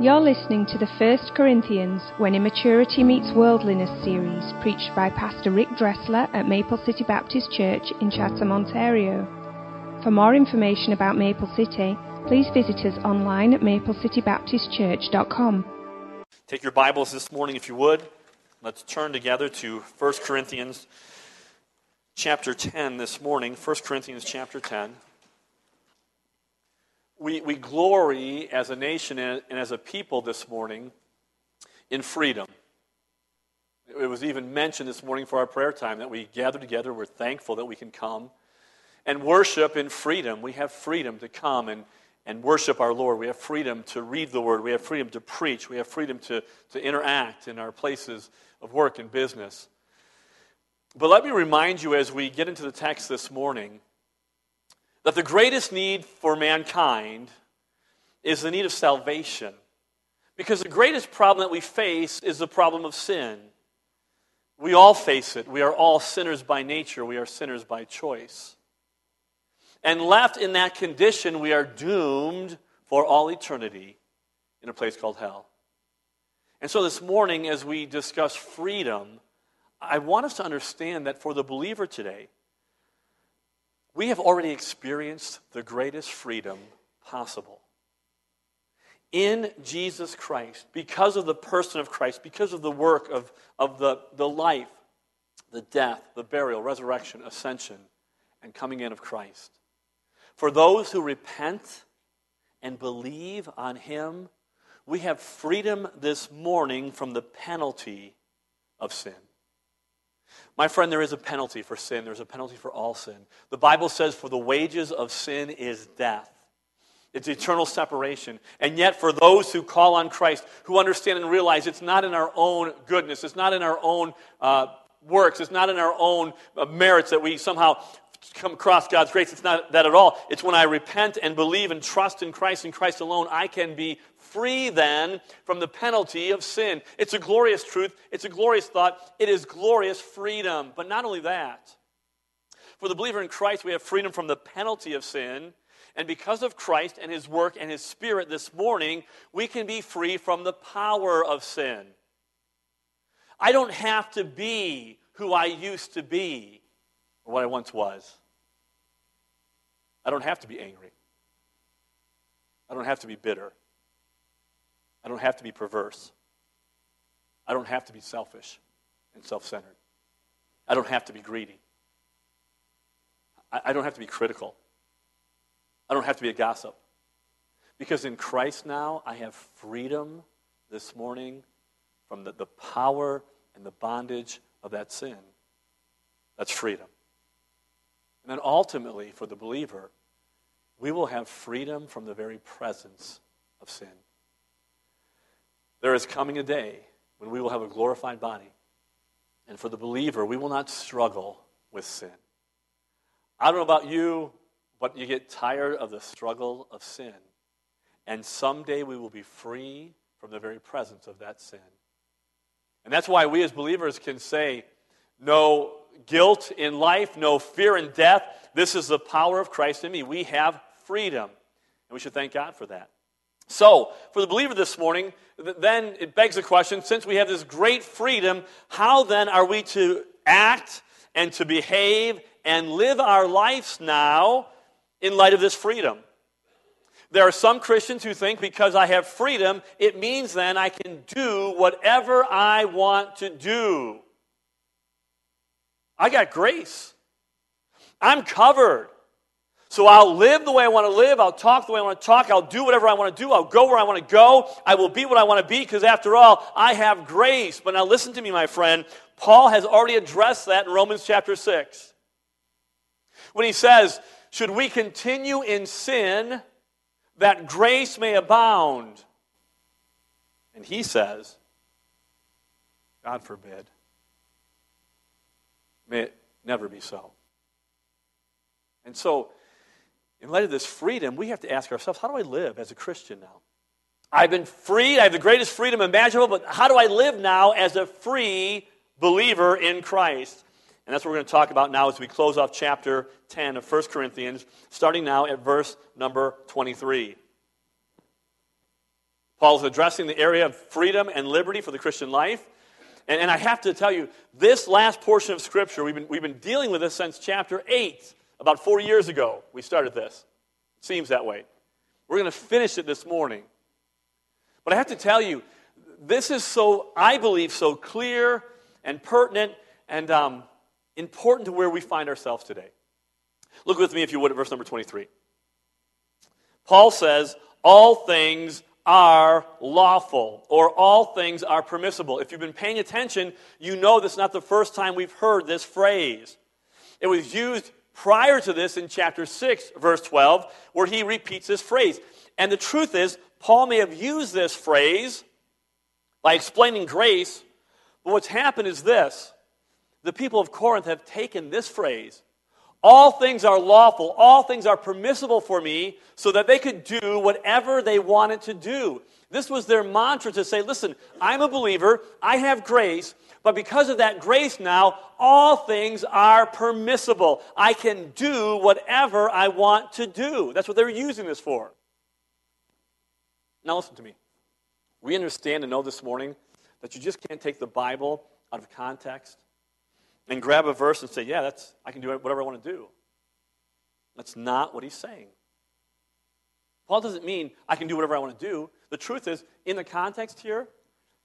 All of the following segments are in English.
You're listening to the First Corinthians When Immaturity Meets Worldliness series, preached by Pastor Rick Dressler at Maple City Baptist Church in Chatham, Ontario. For more information about Maple City, please visit us online at maplecitybaptistchurch.com. Take your Bibles this morning, if you would. Let's turn together to 1 Corinthians chapter 10 this morning. 1 Corinthians chapter 10 we, we glory as a nation and as a people this morning in freedom. It was even mentioned this morning for our prayer time that we gather together. We're thankful that we can come and worship in freedom. We have freedom to come and, and worship our Lord. We have freedom to read the Word. We have freedom to preach. We have freedom to, to interact in our places of work and business. But let me remind you as we get into the text this morning that the greatest need for mankind is the need of salvation. Because the greatest problem that we face is the problem of sin. We all face it. We are all sinners by nature, we are sinners by choice. And left in that condition, we are doomed for all eternity in a place called hell. And so this morning, as we discuss freedom, I want us to understand that for the believer today, we have already experienced the greatest freedom possible. In Jesus Christ, because of the person of Christ, because of the work of, of the, the life, the death, the burial, resurrection, ascension, and coming in of Christ. For those who repent and believe on Him, we have freedom this morning from the penalty of sin. My friend, there is a penalty for sin. There's a penalty for all sin. The Bible says, For the wages of sin is death. It's eternal separation. And yet, for those who call on Christ, who understand and realize it's not in our own goodness, it's not in our own uh, works, it's not in our own uh, merits that we somehow come across God's grace. It's not that at all. It's when I repent and believe and trust in Christ and Christ alone, I can be free then from the penalty of sin. It's a glorious truth. It's a glorious thought. It is glorious freedom. But not only that, for the believer in Christ, we have freedom from the penalty of sin. And because of Christ and his work and his spirit this morning, we can be free from the power of sin. I don't have to be who I used to be or what I once was. I don't have to be angry. I don't have to be bitter. I don't have to be perverse. I don't have to be selfish and self centered. I don't have to be greedy. I, don't have to be critical. I don't have to be a gossip. Because in Christ now, I have freedom this morning from the, the power and the bondage of that sin. That's freedom. And then ultimately, for the believer, we will have freedom from the very presence of sin. There is coming a day when we will have a glorified body. And for the believer, we will not struggle with sin. I don't know about you, but you get tired of the struggle of sin. And someday we will be free from the very presence of that sin. And that's why we as believers can say, no guilt in life, no fear in death. This is the power of Christ in me. We have freedom. And we should thank God for that. So, for the believer this morning, then it begs the question since we have this great freedom, how then are we to act and to behave and live our lives now in light of this freedom? There are some Christians who think because I have freedom, it means then I can do whatever I want to do. I got grace. I'm covered. So I'll live the way I want to live. I'll talk the way I want to talk. I'll do whatever I want to do. I'll go where I want to go. I will be what I want to be because, after all, I have grace. But now, listen to me, my friend. Paul has already addressed that in Romans chapter 6. When he says, Should we continue in sin that grace may abound? And he says, God forbid. May it never be so. And so, in light of this freedom, we have to ask ourselves how do I live as a Christian now? I've been freed, I have the greatest freedom imaginable, but how do I live now as a free believer in Christ? And that's what we're going to talk about now as we close off chapter 10 of 1 Corinthians, starting now at verse number 23. Paul is addressing the area of freedom and liberty for the Christian life. And, and I have to tell you, this last portion of Scripture, we've been, we've been dealing with this since chapter 8. About four years ago, we started this. It seems that way. We're going to finish it this morning. But I have to tell you, this is so, I believe, so clear and pertinent and um, important to where we find ourselves today. Look with me, if you would, at verse number 23. Paul says, All things are lawful, or all things are permissible. If you've been paying attention, you know this is not the first time we've heard this phrase. It was used prior to this in chapter 6, verse 12, where he repeats this phrase. And the truth is, Paul may have used this phrase by explaining grace, but what's happened is this the people of Corinth have taken this phrase all things are lawful, all things are permissible for me, so that they could do whatever they wanted to do. This was their mantra to say, listen, I'm a believer, I have grace, but because of that grace now, all things are permissible. I can do whatever I want to do. That's what they're using this for. Now, listen to me. We understand and know this morning that you just can't take the Bible out of context and grab a verse and say, yeah, that's, I can do whatever I want to do. That's not what he's saying. Paul doesn't mean I can do whatever I want to do. The truth is, in the context here,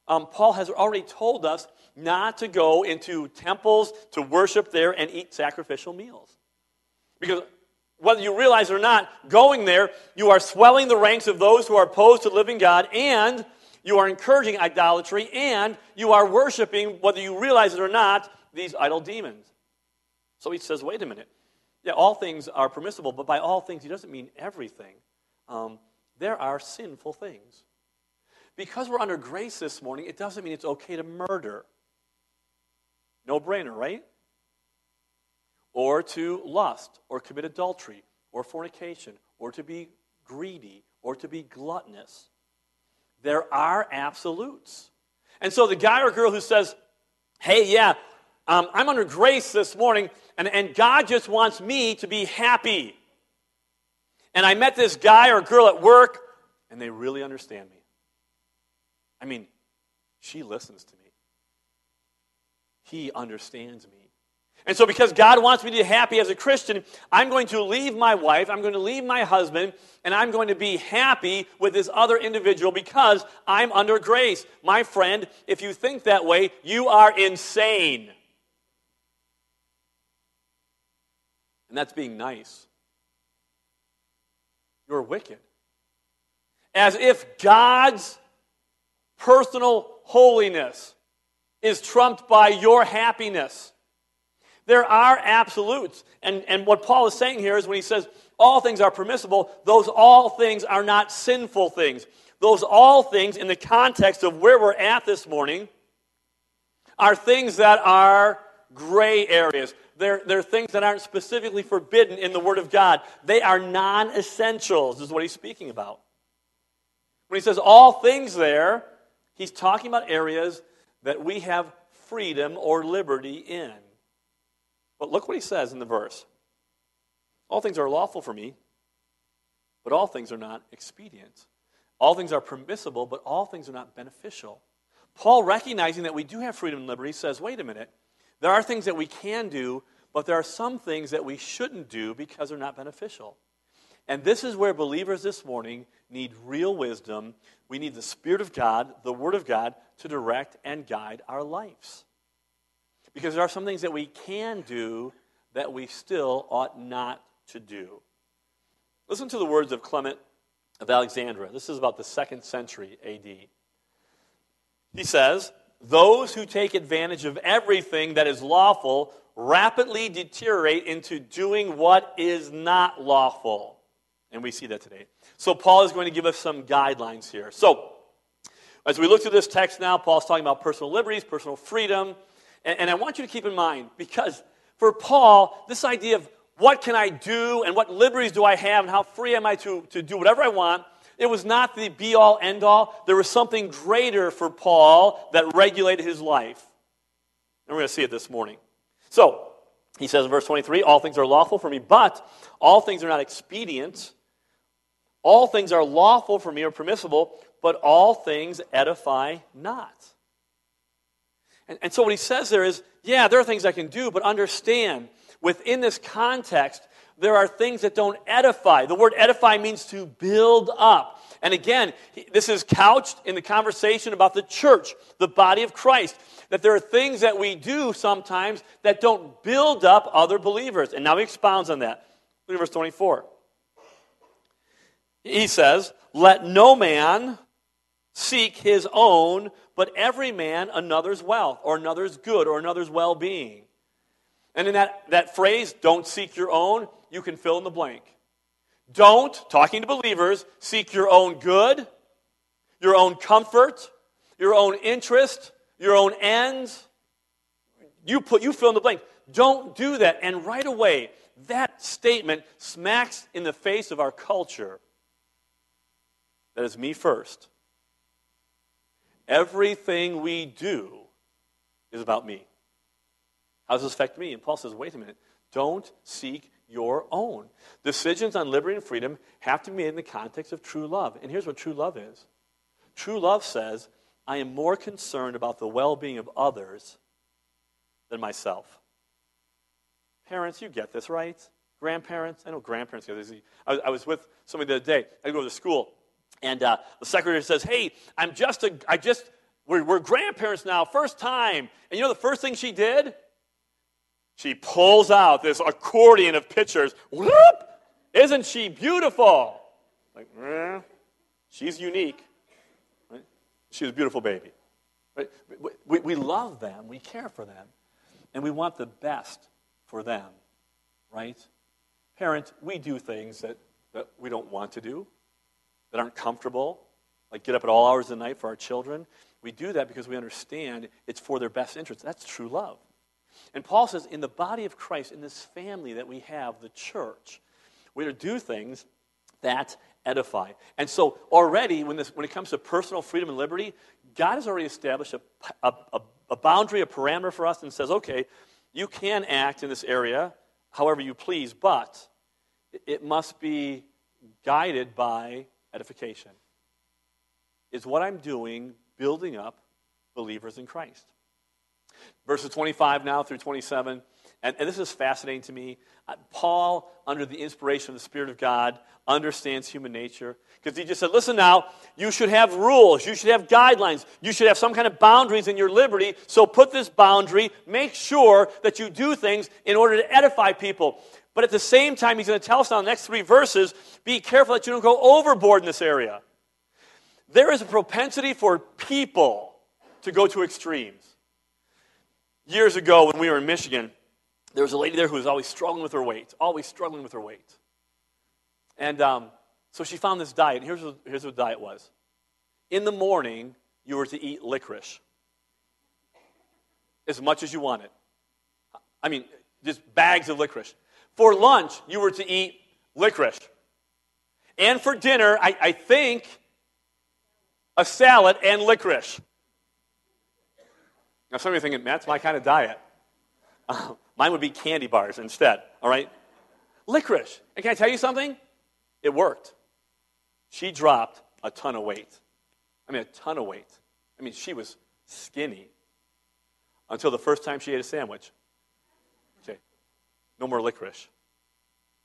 um, Paul has already told us not to go into temples to worship there and eat sacrificial meals. Because whether you realize it or not, going there, you are swelling the ranks of those who are opposed to living God, and you are encouraging idolatry, and you are worshiping, whether you realize it or not, these idol demons. So he says, wait a minute. Yeah, all things are permissible, but by all things, he doesn't mean everything. Um, there are sinful things. Because we're under grace this morning, it doesn't mean it's okay to murder. No brainer, right? Or to lust, or commit adultery, or fornication, or to be greedy, or to be gluttonous. There are absolutes. And so the guy or girl who says, hey, yeah, um, I'm under grace this morning, and, and God just wants me to be happy. And I met this guy or girl at work, and they really understand me. I mean, she listens to me, he understands me. And so, because God wants me to be happy as a Christian, I'm going to leave my wife, I'm going to leave my husband, and I'm going to be happy with this other individual because I'm under grace. My friend, if you think that way, you are insane. And that's being nice. You're wicked. As if God's personal holiness is trumped by your happiness. There are absolutes. And, and what Paul is saying here is when he says all things are permissible, those all things are not sinful things. Those all things, in the context of where we're at this morning, are things that are gray areas. They're, they're things that aren't specifically forbidden in the Word of God. They are non essentials, is what he's speaking about. When he says all things there, he's talking about areas that we have freedom or liberty in. But look what he says in the verse All things are lawful for me, but all things are not expedient. All things are permissible, but all things are not beneficial. Paul, recognizing that we do have freedom and liberty, says, wait a minute. There are things that we can do, but there are some things that we shouldn't do because they're not beneficial. And this is where believers this morning need real wisdom. We need the Spirit of God, the Word of God, to direct and guide our lives. Because there are some things that we can do that we still ought not to do. Listen to the words of Clement of Alexandria. This is about the second century AD. He says, those who take advantage of everything that is lawful rapidly deteriorate into doing what is not lawful. And we see that today. So, Paul is going to give us some guidelines here. So, as we look through this text now, Paul's talking about personal liberties, personal freedom. And, and I want you to keep in mind, because for Paul, this idea of what can I do and what liberties do I have and how free am I to, to do whatever I want it was not the be all end all. There was something greater for Paul that regulated his life. And we're going to see it this morning. So, he says in verse 23 All things are lawful for me, but all things are not expedient. All things are lawful for me or permissible, but all things edify not. And, and so what he says there is, yeah, there are things I can do, but understand, within this context, there are things that don't edify. The word edify means to build up. And again, this is couched in the conversation about the church, the body of Christ, that there are things that we do sometimes that don't build up other believers. And now he expounds on that. Look at verse 24. He says, Let no man seek his own, but every man another's wealth, or another's good, or another's well being. And in that, that phrase, don't seek your own, you can fill in the blank. Don't, talking to believers, seek your own good, your own comfort, your own interest, your own ends. You put you fill in the blank. Don't do that. And right away, that statement smacks in the face of our culture. That is me first. Everything we do is about me. How does this affect me? And Paul says, wait a minute. Don't seek your own. Decisions on liberty and freedom have to be made in the context of true love. And here's what true love is true love says, I am more concerned about the well being of others than myself. Parents, you get this, right? Grandparents, I know grandparents get this. I, I was with somebody the other day. I go to school, and uh, the secretary says, Hey, I'm just a, I just, we're, we're grandparents now, first time. And you know the first thing she did? She pulls out this accordion of pictures. Whoop! Isn't she beautiful? Like, eh, she's unique. Right? She's a beautiful baby. Right? We, we love them, we care for them, and we want the best for them. Right? Parent, we do things that, that we don't want to do, that aren't comfortable, like get up at all hours of the night for our children. We do that because we understand it's for their best interest. That's true love. And Paul says, in the body of Christ, in this family that we have, the church, we're to do things that edify. And so, already, when, this, when it comes to personal freedom and liberty, God has already established a, a, a boundary, a parameter for us, and says, okay, you can act in this area however you please, but it must be guided by edification. Is what I'm doing building up believers in Christ? Verses 25 now through 27. And, and, this is fascinating to me. Uh, Paul, under the inspiration of the Spirit of God, understands human nature. Because he just said, listen now, you should have rules, you should have guidelines, you should have some kind of boundaries in your liberty. So put this boundary, make sure that you do things in order to edify people. But at the same time, he's going to tell us now in the next three verses be careful that you don't go overboard in this area. There is a propensity for people to go to extremes years ago when we were in Michigan, there was a lady there who was always struggling with her weight, always struggling with her weight. And um, so she found this diet. Here's what, here's what the diet was In the morning, you were to eat licorice as much as you wanted. I mean, just bags of licorice. For lunch, you were to eat licorice. And for dinner, I, I think a salad and licorice. Now, some of you are thinking, that's my kind of diet. Uh, mine would be candy bars instead, all right? Licorice. And can I tell you something? It worked. She dropped a ton of weight. I mean, a ton of weight. I mean, she was skinny until the first time she ate a sandwich. Okay, no more licorice.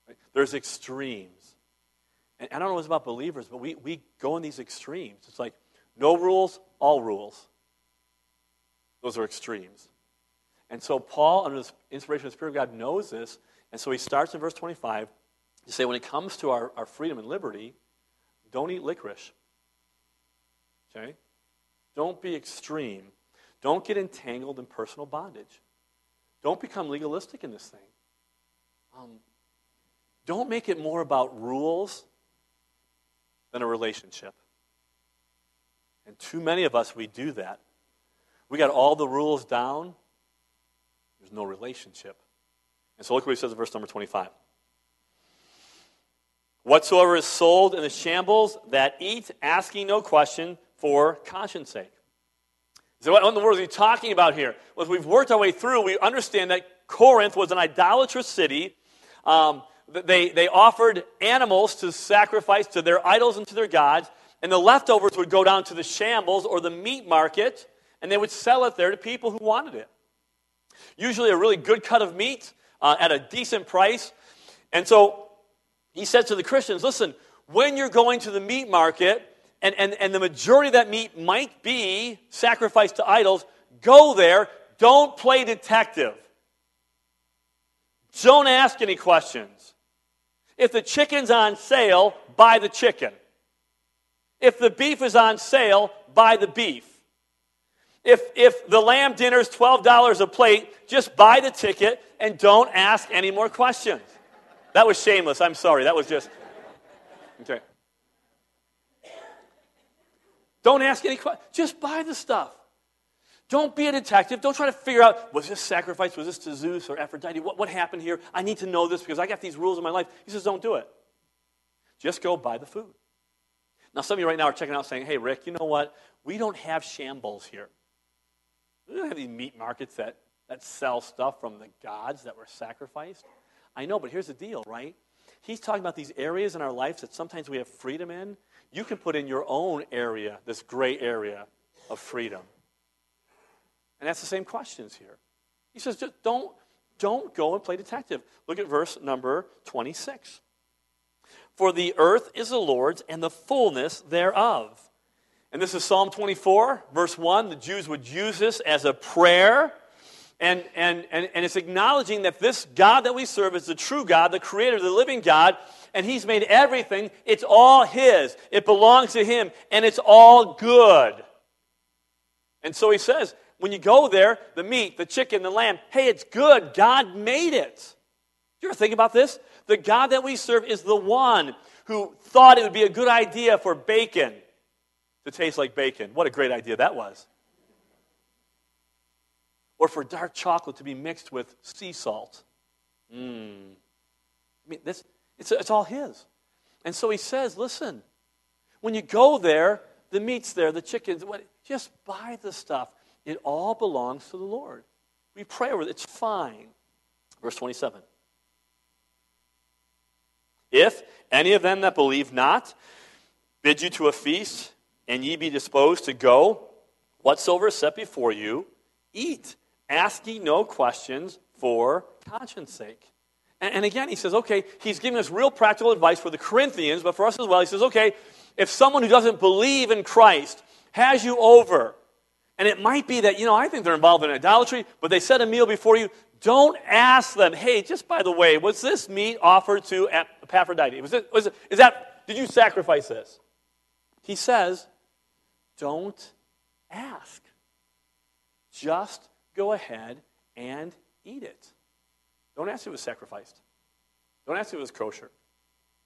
Right? There's extremes. And I don't know what's about believers, but we, we go in these extremes. It's like no rules, all rules. Those are extremes. And so Paul, under the inspiration of the Spirit of God, knows this. And so he starts in verse 25 to say, when it comes to our, our freedom and liberty, don't eat licorice. Okay? Don't be extreme. Don't get entangled in personal bondage. Don't become legalistic in this thing. Um, don't make it more about rules than a relationship. And too many of us, we do that. We got all the rules down, there's no relationship. And so look what he says in verse number 25. Whatsoever is sold in the shambles, that eat, asking no question for conscience sake. So, what in the world is he talking about here? Well, as we've worked our way through, we understand that Corinth was an idolatrous city. Um, they, they offered animals to sacrifice to their idols and to their gods. And the leftovers would go down to the shambles or the meat market, and they would sell it there to people who wanted it. Usually a really good cut of meat uh, at a decent price. And so he said to the Christians listen, when you're going to the meat market, and, and, and the majority of that meat might be sacrificed to idols, go there. Don't play detective. Don't ask any questions. If the chicken's on sale, buy the chicken. If the beef is on sale, buy the beef. If, if the lamb dinner is $12 a plate, just buy the ticket and don't ask any more questions. That was shameless. I'm sorry. That was just. Okay. Don't ask any questions. Just buy the stuff. Don't be a detective. Don't try to figure out was this sacrifice, was this to Zeus or Aphrodite? What, what happened here? I need to know this because I got these rules in my life. He says, don't do it. Just go buy the food. Now, some of you right now are checking out saying, hey, Rick, you know what? We don't have shambles here. We don't have these meat markets that, that sell stuff from the gods that were sacrificed. I know, but here's the deal, right? He's talking about these areas in our lives that sometimes we have freedom in. You can put in your own area, this gray area of freedom. And that's the same questions here. He says, just don't, don't go and play detective. Look at verse number 26. For the earth is the Lord's and the fullness thereof. And this is Psalm 24, verse 1. The Jews would use this as a prayer. And, and, and, and it's acknowledging that this God that we serve is the true God, the creator, the living God, and He's made everything. It's all His, it belongs to Him, and it's all good. And so He says, when you go there, the meat, the chicken, the lamb, hey, it's good. God made it. You ever think about this? The God that we serve is the one who thought it would be a good idea for bacon to taste like bacon. What a great idea that was. Or for dark chocolate to be mixed with sea salt. Mmm. I mean, this, it's, it's all his. And so he says, listen, when you go there, the meat's there, the chickens, what, just buy the stuff. It all belongs to the Lord. We pray over it. It's fine. Verse 27. If any of them that believe not bid you to a feast, and ye be disposed to go, whatsoever is set before you, eat. Ask ye no questions for conscience sake. And, and again, he says, okay, he's giving us real practical advice for the Corinthians, but for us as well. He says, okay, if someone who doesn't believe in Christ has you over, and it might be that, you know, I think they're involved in idolatry, but they set a meal before you, don't ask them, hey, just by the way, was this meat offered to Epaphroditus? Was it, was it, is that, did you sacrifice this? He says, don't ask. Just go ahead and eat it. Don't ask if it was sacrificed. Don't ask if it was kosher.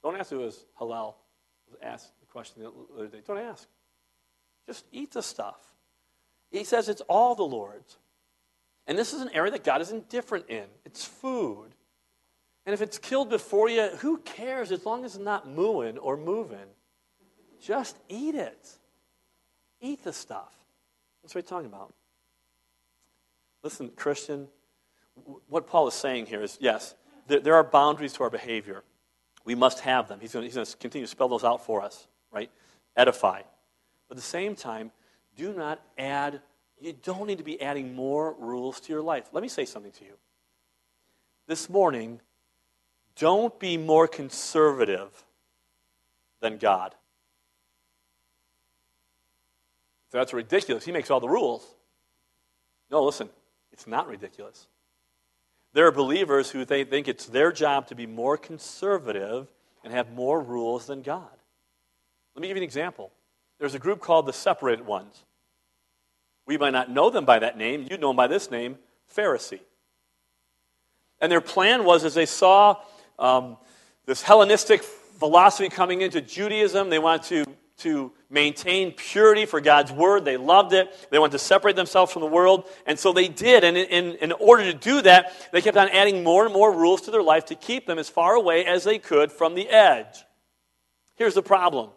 Don't ask if it was halal. Ask the question the other day. Don't ask. Just eat the stuff. He says it's all the Lord's. And this is an area that God is indifferent in. It's food. And if it's killed before you, who cares as long as it's not mooing or moving? Just eat it. Eat the stuff. That's what he's talking about. Listen, Christian, what Paul is saying here is yes, there, there are boundaries to our behavior. We must have them. He's going, to continue to spell those out for us, right? Edify. But at the same time, do not add, you don't need to be adding more rules to your life. Let me say something to you. This morning, don't be more conservative than God. That's ridiculous. He makes all the rules. No, listen, it's not ridiculous. There are believers who they think it's their job to be more conservative and have more rules than God. Let me give you an example. There's a group called the Separated Ones. We might not know them by that name. You know them by this name, Pharisee. And their plan was as they saw um, this Hellenistic philosophy coming into Judaism, they wanted to to maintain purity for God's word. They loved it. They wanted to separate themselves from the world. And so they did. And in, in, order to do that, they kept on adding more and more rules to their life to keep them as far away as they could from the edge. Here's the problem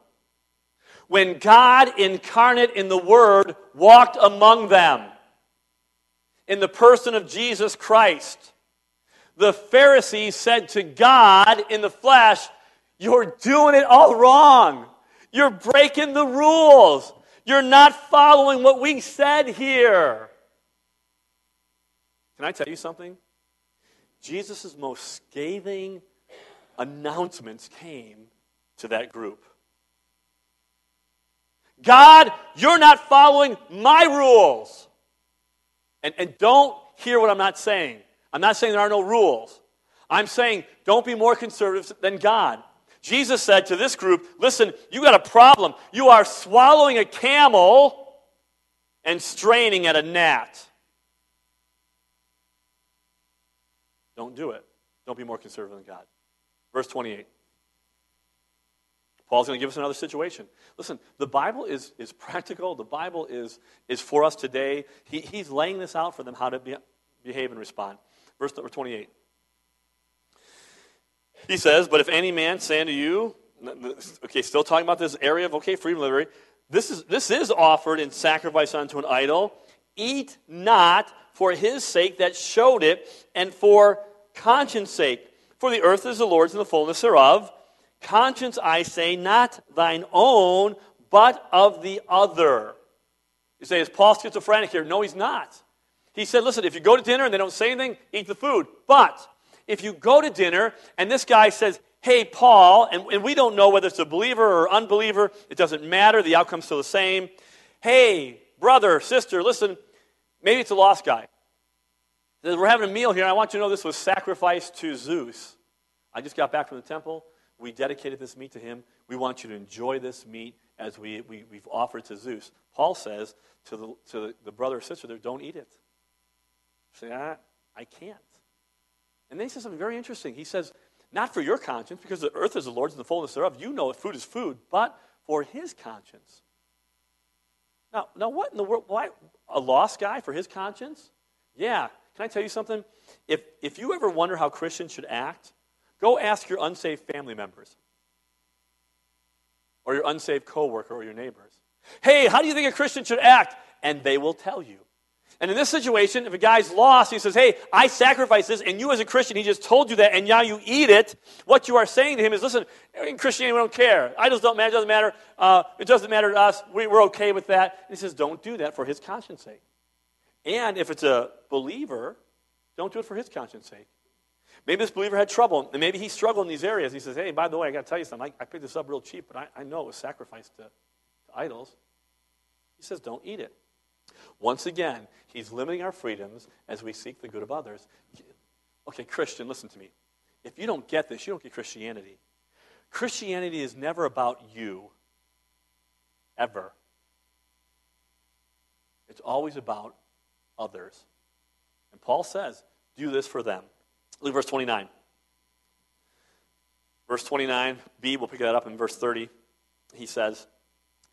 when God incarnate in the Word walked among them in the person of Jesus Christ, the Pharisees said to God in the flesh, You're doing it all wrong. You're breaking the rules. You're not following what we said here. Can I tell you something? Jesus' most scathing announcements came to that group. God, you're not following my rules. And, and don't hear what I'm not saying. I'm not saying there are no rules. I'm saying don't be more conservative than God. Jesus said to this group, listen, you got a problem. You are swallowing a camel and straining at a gnat. Don't do it. Don't be more conservative than God. Verse 28. Paul's going to give us another situation. Listen, the Bible is, is practical. The Bible is, is for us today. He, he's laying this out for them how to be, behave and respond. Verse number 28. He says, But if any man say unto you, okay, still talking about this area of, okay, freedom liberty, this is, this is offered in sacrifice unto an idol. Eat not for his sake that showed it, and for conscience sake. For the earth is the Lord's and the fullness thereof Conscience, I say, not thine own, but of the other. You say, is Paul schizophrenic here? No, he's not. He said, listen, if you go to dinner and they don't say anything, eat the food. But if you go to dinner and this guy says, hey, Paul, and, and we don't know whether it's a believer or unbeliever, it doesn't matter, the outcome's still the same. Hey, brother, sister, listen, maybe it's a lost guy. We're having a meal here, and I want you to know this was sacrificed to Zeus. I just got back from the temple. We dedicated this meat to him. We want you to enjoy this meat as we, we, we've offered to Zeus. Paul says to the, to the brother or sister there, don't eat it. Say, ah, I can't. And then he says something very interesting. He says, not for your conscience, because the earth is the Lord's and the fullness thereof. You know that food is food, but for his conscience. Now, now what in the world? Why a lost guy for his conscience? Yeah. Can I tell you something? If if you ever wonder how Christians should act, Go ask your unsaved family members or your unsaved coworker or your neighbors. Hey, how do you think a Christian should act? And they will tell you. And in this situation, if a guy's lost, he says, Hey, I sacrificed this, and you as a Christian, he just told you that, and now you eat it. What you are saying to him is, Listen, in Christianity, we don't care. Idols don't matter, it doesn't matter. Uh, it doesn't matter to us. We, we're okay with that. And he says, Don't do that for his conscience sake. And if it's a believer, don't do it for his conscience sake. Maybe this believer had trouble, and maybe he struggled in these areas. He says, Hey, by the way, I got to tell you something. I, I, picked this up real cheap, but I, I know it was sacrificed to, to idols. He says, Don't eat it. Once again, he's limiting our freedoms as we seek the good of others. Okay, Christian, listen to me. If you don't get this, you don't get Christianity. Christianity is never about you, ever. It's always about others. And Paul says, do this for them. Look at verse 29. Verse 29b, we'll pick that up in verse 30. He says,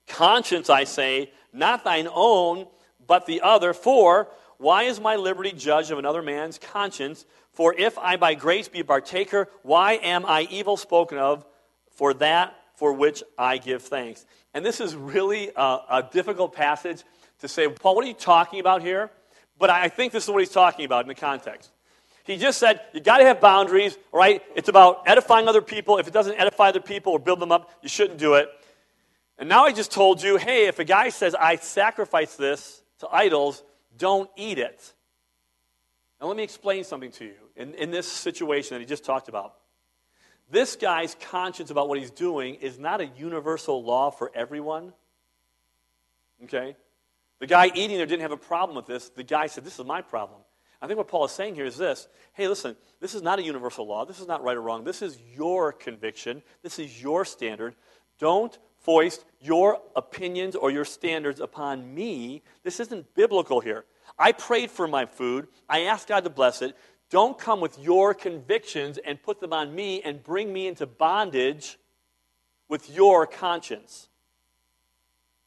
Conscience, I say, not thine own, but the other. For why is my liberty judged of another man's conscience? For if I by grace be a partaker, why am I evil spoken of for that for which I give thanks? And this is really a, a difficult passage to say, Paul, what are you talking about here? But I think this is what he's talking about in the context. He just said you got to have boundaries, right? It's about edifying other people. If it doesn't edify other people or build them up, you shouldn't do it. And now I just told you, hey, if a guy says, I sacrifice this to idols, don't eat it. Now let me explain something to you in, in this situation that he just talked about. This guy's conscience about what he's doing is not a universal law for everyone. Okay? The guy eating there didn't have a problem with this. The guy said, This is my problem. I think what Paul is saying here is this hey, listen, this is not a universal law. This is not right or wrong. This is your conviction. This is your standard. Don't foist your opinions or your standards upon me. This isn't biblical here. I prayed for my food, I asked God to bless it. Don't come with your convictions and put them on me and bring me into bondage with your conscience.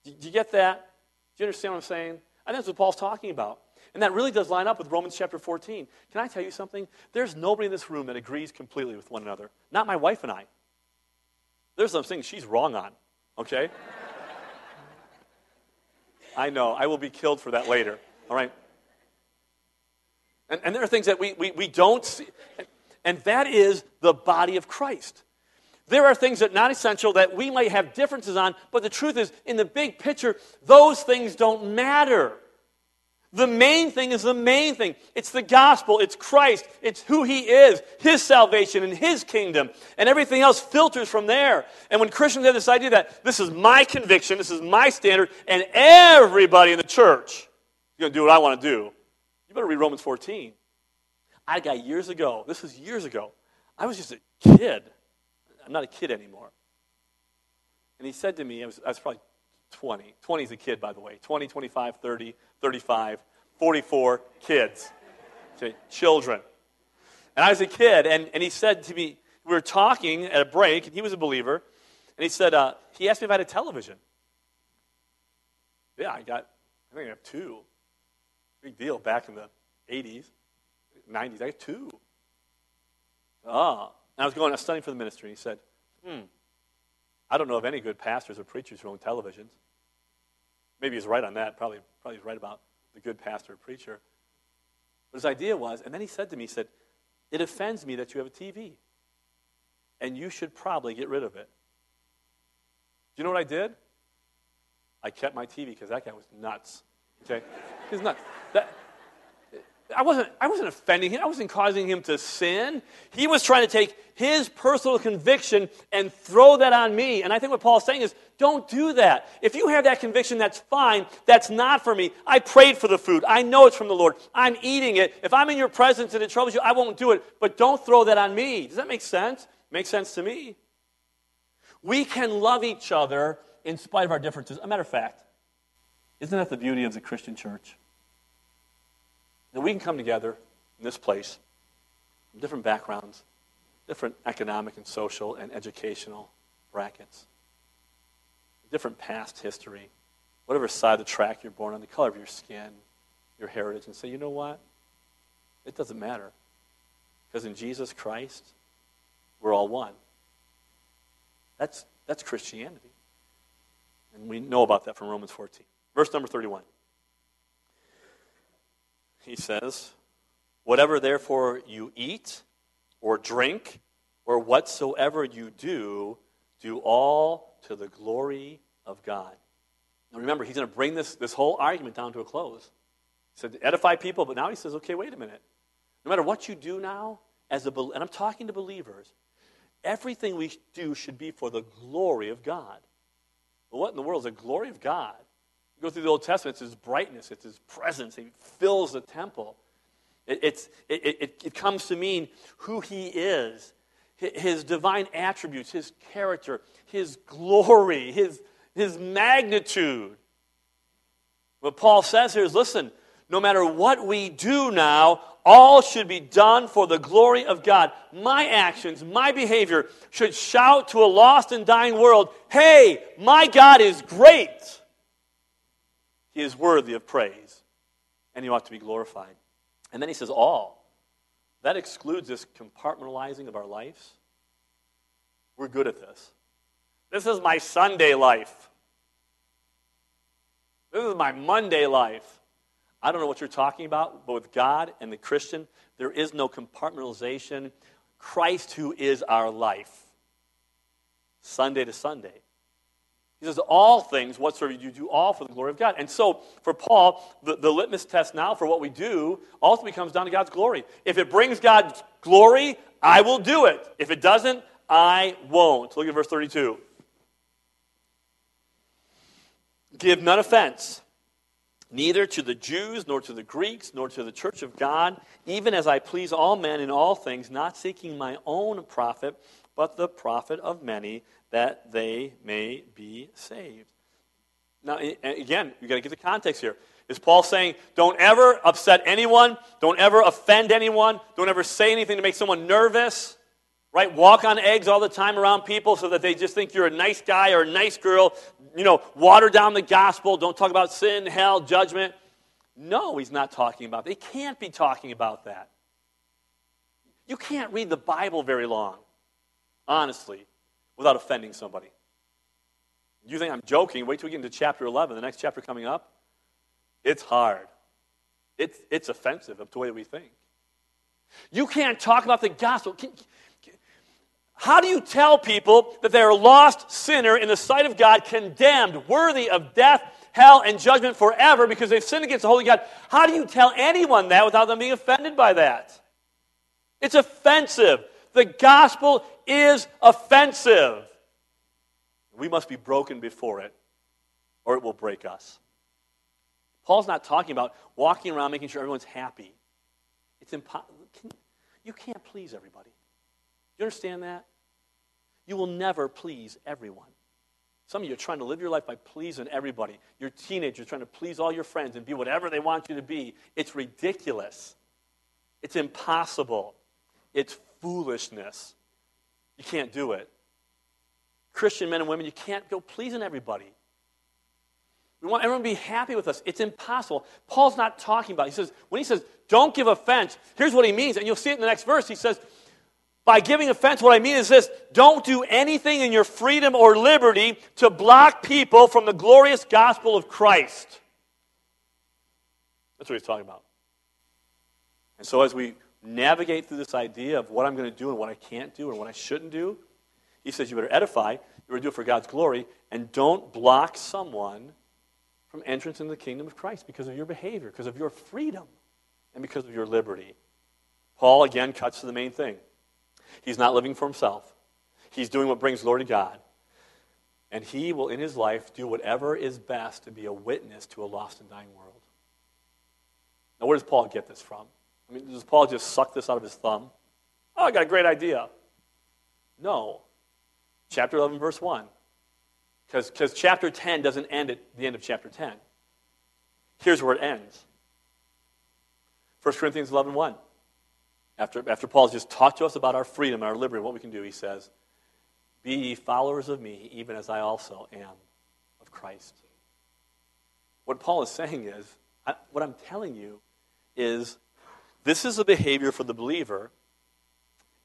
Do you get that? Do you understand what I'm saying? I think that's what Paul's talking about. And that really does line up with Romans chapter 14. Can I tell you something? There's nobody in this room that agrees completely with one another. Not my wife and I. There's some things she's wrong on, okay? I know. I will be killed for that later, all right? And, and there are things that we, we, we don't see. And that is the body of Christ. There are things that are not essential that we might have differences on, but the truth is, in the big picture, those things don't matter. The main thing is the main thing. It's the gospel. It's Christ. It's who He is, His salvation and His kingdom. And everything else filters from there. And when Christians have this idea that this is my conviction, this is my standard, and everybody in the church is going to do what I want to do, you better read Romans 14. I got years ago, this was years ago, I was just a kid. I'm not a kid anymore. And he said to me, I was, I was probably 20. 20 is a kid, by the way. 20, 25, 30, 35, 44 kids. Okay, children. And I was a kid, and, and he said to me, we were talking at a break, and he was a believer, and he said, uh, he asked me if I had a television. Yeah, I got, I think I have two. Big deal back in the 80s, 90s. I got two. Ah. And I was going, I was studying for the ministry, and he said, hmm, I don't know of any good pastors or preachers who own televisions. Maybe he's right on that. Probably, probably he's right about the good pastor or preacher. But his idea was, and then he said to me, he said, It offends me that you have a TV. And you should probably get rid of it. Do you know what I did? I kept my TV because that guy was nuts. Okay? He's nuts. I wasn't, I wasn't offending him. I wasn't causing him to sin. He was trying to take his personal conviction and throw that on me. And I think what Paul's saying is, don't do that. If you have that conviction, that's fine. That's not for me. I prayed for the food. I know it's from the Lord. I'm eating it. If I'm in your presence and it troubles you, I won't do it. But don't throw that on me. Does that make sense? Makes sense to me. We can love each other in spite of our differences. A matter of fact, isn't that the beauty of the Christian church? That we can come together in this place, from different backgrounds, different economic and social and educational brackets, different past history, whatever side of the track you're born on, the color of your skin, your heritage, and say, you know what? It doesn't matter. Because in Jesus Christ, we're all one. That's, that's Christianity. And we know about that from Romans 14. Verse number 31 he says, Whatever therefore you eat or drink or whatsoever you do, do all to the glory of God. Now remember, he's going to bring this, this whole argument down to a close. He said, edify people, but now he says, okay, wait a minute. No matter what you do now, as a, and I'm talking to believers, everything we do should be for the glory of God. Well, what in the world is the glory of God? Go through the Old Testament, it's his brightness, it's his presence. He fills the temple. It, it's, it, it, it comes to mean who he is, his divine attributes, his character, his glory, his, his magnitude. What Paul says here is listen, no matter what we do now, all should be done for the glory of God. My actions, my behavior should shout to a lost and dying world, hey, my God is great. He is worthy of praise, and he ought to be glorified. And then he says, all. That excludes this compartmentalizing of our lives. We're good at this. This is my Sunday life. This is my Monday life. I don't know what you're talking about, but with God and the Christian, there is no compartmentalization. Christ, who is our life, Sunday to Sunday. He says, All things whatsoever you do, all for the glory of God. And so, for Paul, the, the litmus test now for what we do ultimately comes down to God's glory. If it brings God glory, I will do it. If it doesn't, I won't. Look at verse 32. Give none offense, neither to the Jews, nor to the Greeks, nor to the church of God, even as I please all men in all things, not seeking my own profit, but the profit of many, that they may be saved. Now, again, you've got to get the context here. Is Paul saying, don't ever upset anyone, don't ever offend anyone, don't ever say anything to make someone nervous, right? Walk on eggs all the time around people so that they just think you're a nice guy or a nice girl. You know, water down the gospel, don't talk about sin, hell, judgment. No, he's not talking about that. He can't be talking about that. You can't read the Bible very long, honestly, without offending somebody. You think I'm joking? Wait till we get into chapter 11, the next chapter coming up. It's hard. It's, it's offensive of the way we think. You can't talk about the gospel. Can, can, How do you tell people that they're a lost sinner in the sight of God, condemned, worthy of death, hell, and judgment forever because they've sinned against the holy God? How do you tell anyone that without them being offended by that? It's offensive. The gospel is offensive. We must be broken before it, or it will break us. Paul's not talking about walking around making sure everyone's happy. It's impossible. You can't please everybody. You understand that? You will never please everyone. Some of you are trying to live your life by pleasing everybody. You're teenagers trying to please all your friends and be whatever they want you to be. It's ridiculous. It's impossible. It's foolishness. You can't do it. Christian men and women, you can't go pleasing everybody. We want everyone to be happy with us. It's impossible. Paul's not talking about. It. He says when he says don't give offense, here's what he means, and you'll see it in the next verse. He says, by giving offense, what I mean is this: don't do anything in your freedom or liberty to block people from the glorious gospel of Christ. That's what he's talking about. And so as we navigate through this idea of what I'm going to do and what I can't do and what I shouldn't do, he says you better edify, you better do it for God's glory, and don't block someone from entrance into the kingdom of Christ because of your behavior, because of your freedom, and because of your liberty. Paul again cuts to the main thing. He's not living for himself. He's doing what brings glory to God. And he will, in his life, do whatever is best to be a witness to a lost and dying world. Now, where does Paul get this from? I mean, does Paul just suck this out of his thumb? Oh, I got a great idea. No. Chapter 11, verse 1. Because chapter 10 doesn't end at the end of chapter 10. Here's where it ends 1 Corinthians 11, 1. After, after Paul's just talked to us about our freedom our liberty, what we can do, he says, Be ye followers of me, even as I also am of Christ. What Paul is saying is, I, what I'm telling you is this is a behavior for the believer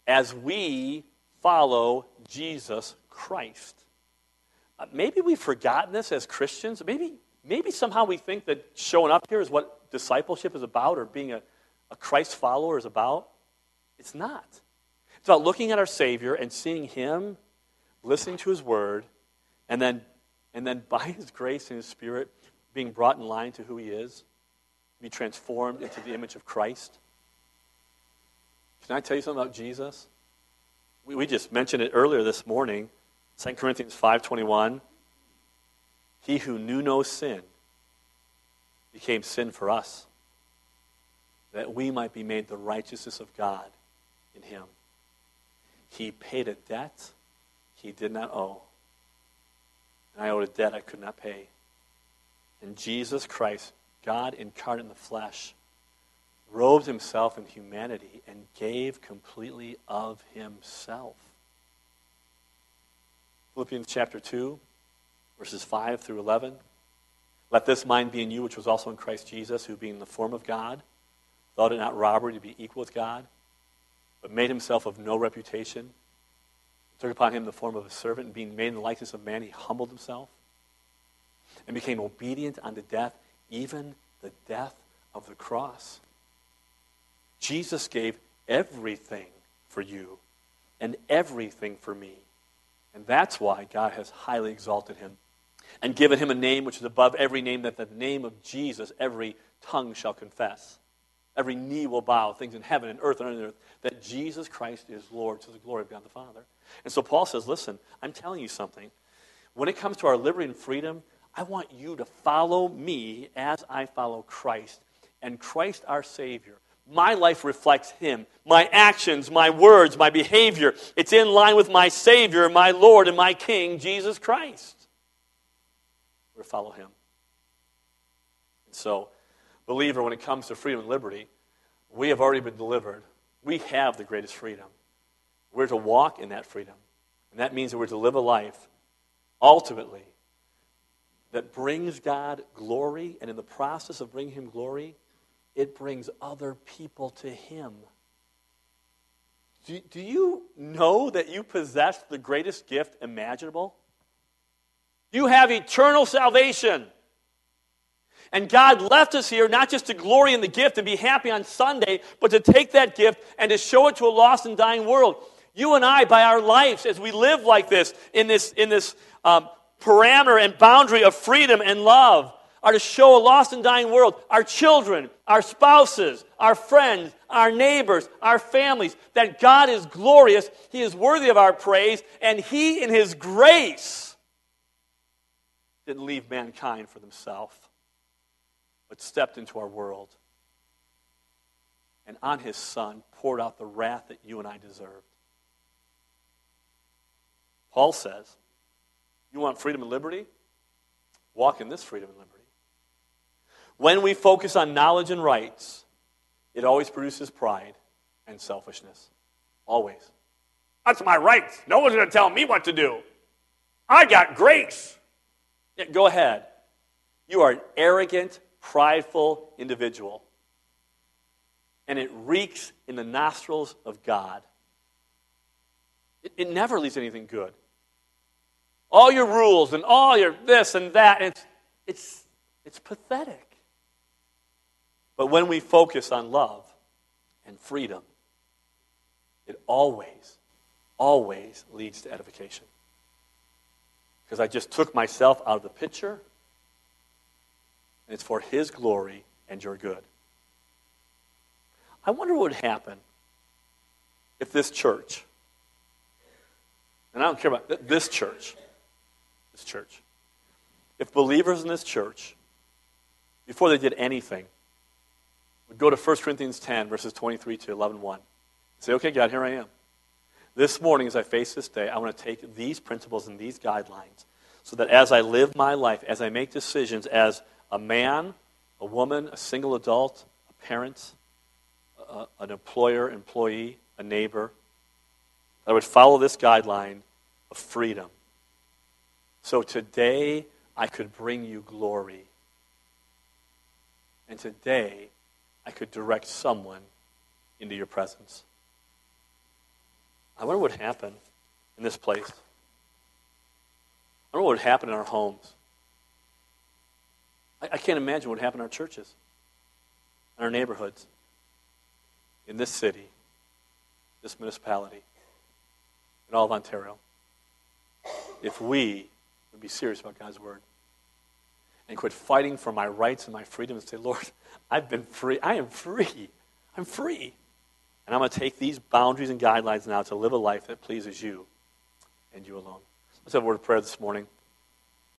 as we follow Jesus Christ. Uh, maybe we've forgotten this as Christians. Maybe, maybe somehow we think that showing up here is what discipleship is about or being a, a Christ follower is about. It's not. It's about looking at our Savior and seeing Him, listening to His Word, and then, and then by His grace and His Spirit, being brought in line to who He is, be transformed into the image of Christ. Can I tell you something about Jesus? We, we just mentioned it earlier this morning. 2 Corinthians 5:21 He who knew no sin became sin for us that we might be made the righteousness of God in him. He paid a debt he did not owe. And I owed a debt I could not pay. And Jesus Christ, God incarnate in the flesh, robed himself in humanity and gave completely of himself. Philippians chapter 2, verses 5 through 11. Let this mind be in you, which was also in Christ Jesus, who being in the form of God, thought it not robbery to be equal with God, but made himself of no reputation, took upon him the form of a servant, and being made in the likeness of man, he humbled himself and became obedient unto death, even the death of the cross. Jesus gave everything for you and everything for me. And that's why God has highly exalted him and given him a name which is above every name, that the name of Jesus every tongue shall confess. Every knee will bow, things in heaven and earth and under the earth, that Jesus Christ is Lord to the glory of God the Father. And so Paul says, listen, I'm telling you something. When it comes to our liberty and freedom, I want you to follow me as I follow Christ. And Christ, our Savior, my life reflects Him. My actions, my words, my behavior, it's in line with my Savior, my Lord, and my King, Jesus Christ. We're to follow Him. And so, believer, when it comes to freedom and liberty, we have already been delivered. We have the greatest freedom. We're to walk in that freedom. And that means that we're to live a life, ultimately, that brings God glory. And in the process of bringing Him glory, it brings other people to Him. Do, do you know that you possess the greatest gift imaginable? You have eternal salvation. And God left us here not just to glory in the gift and be happy on Sunday, but to take that gift and to show it to a lost and dying world. You and I, by our lives, as we live like this, in this, in this um, parameter and boundary of freedom and love, are to show a lost and dying world, our children, our spouses, our friends, our neighbors, our families, that God is glorious, He is worthy of our praise, and He, in His grace, didn't leave mankind for themselves, but stepped into our world. And on His Son poured out the wrath that you and I deserved. Paul says, You want freedom and liberty? Walk in this freedom and liberty. When we focus on knowledge and rights, it always produces pride and selfishness. Always. That's my rights. No one's going to tell me what to do. I got grace. Yeah, go ahead. You are an arrogant, prideful individual. And it reeks in the nostrils of God. It, it never leads anything good. All your rules and all your this and that, and it's, it's, it's pathetic. But when we focus on love and freedom, it always, always leads to edification. Because I just took myself out of the picture, and it's for His glory and your good. I wonder what would happen if this church, and I don't care about this church, this church, if believers in this church, before they did anything, go to 1 Corinthians 10, verses 23 to 11, 1. Say, okay, God, here I am. This morning, as I face this day, I want to take these principles and these guidelines so that as I live my life, as I make decisions as a man, a woman, a single adult, a parent, a, an employer, employee, a neighbor, I would follow this guideline of freedom. So today, I could bring you glory. And today, I could direct someone into your presence. I wonder what would happen in this place. I wonder what would happen in our homes. I, I can't imagine what would happen in our churches, in our neighborhoods, in this city, this municipality, in all of Ontario, if we would be serious about God's Word and quit fighting for my rights and my freedom and say, Lord, I've been free. I am free. I'm free. And I'm going to take these boundaries and guidelines now to live a life that pleases you and you alone. Let's have a word of prayer this morning.